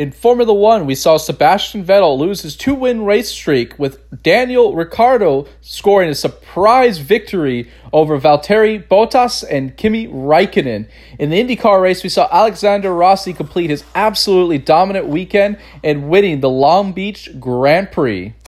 In Formula One, we saw Sebastian Vettel lose his two win race streak, with Daniel Ricciardo scoring a surprise victory over Valtteri Bottas and Kimi Raikkonen. In the IndyCar race, we saw Alexander Rossi complete his absolutely dominant weekend and winning the Long Beach Grand Prix.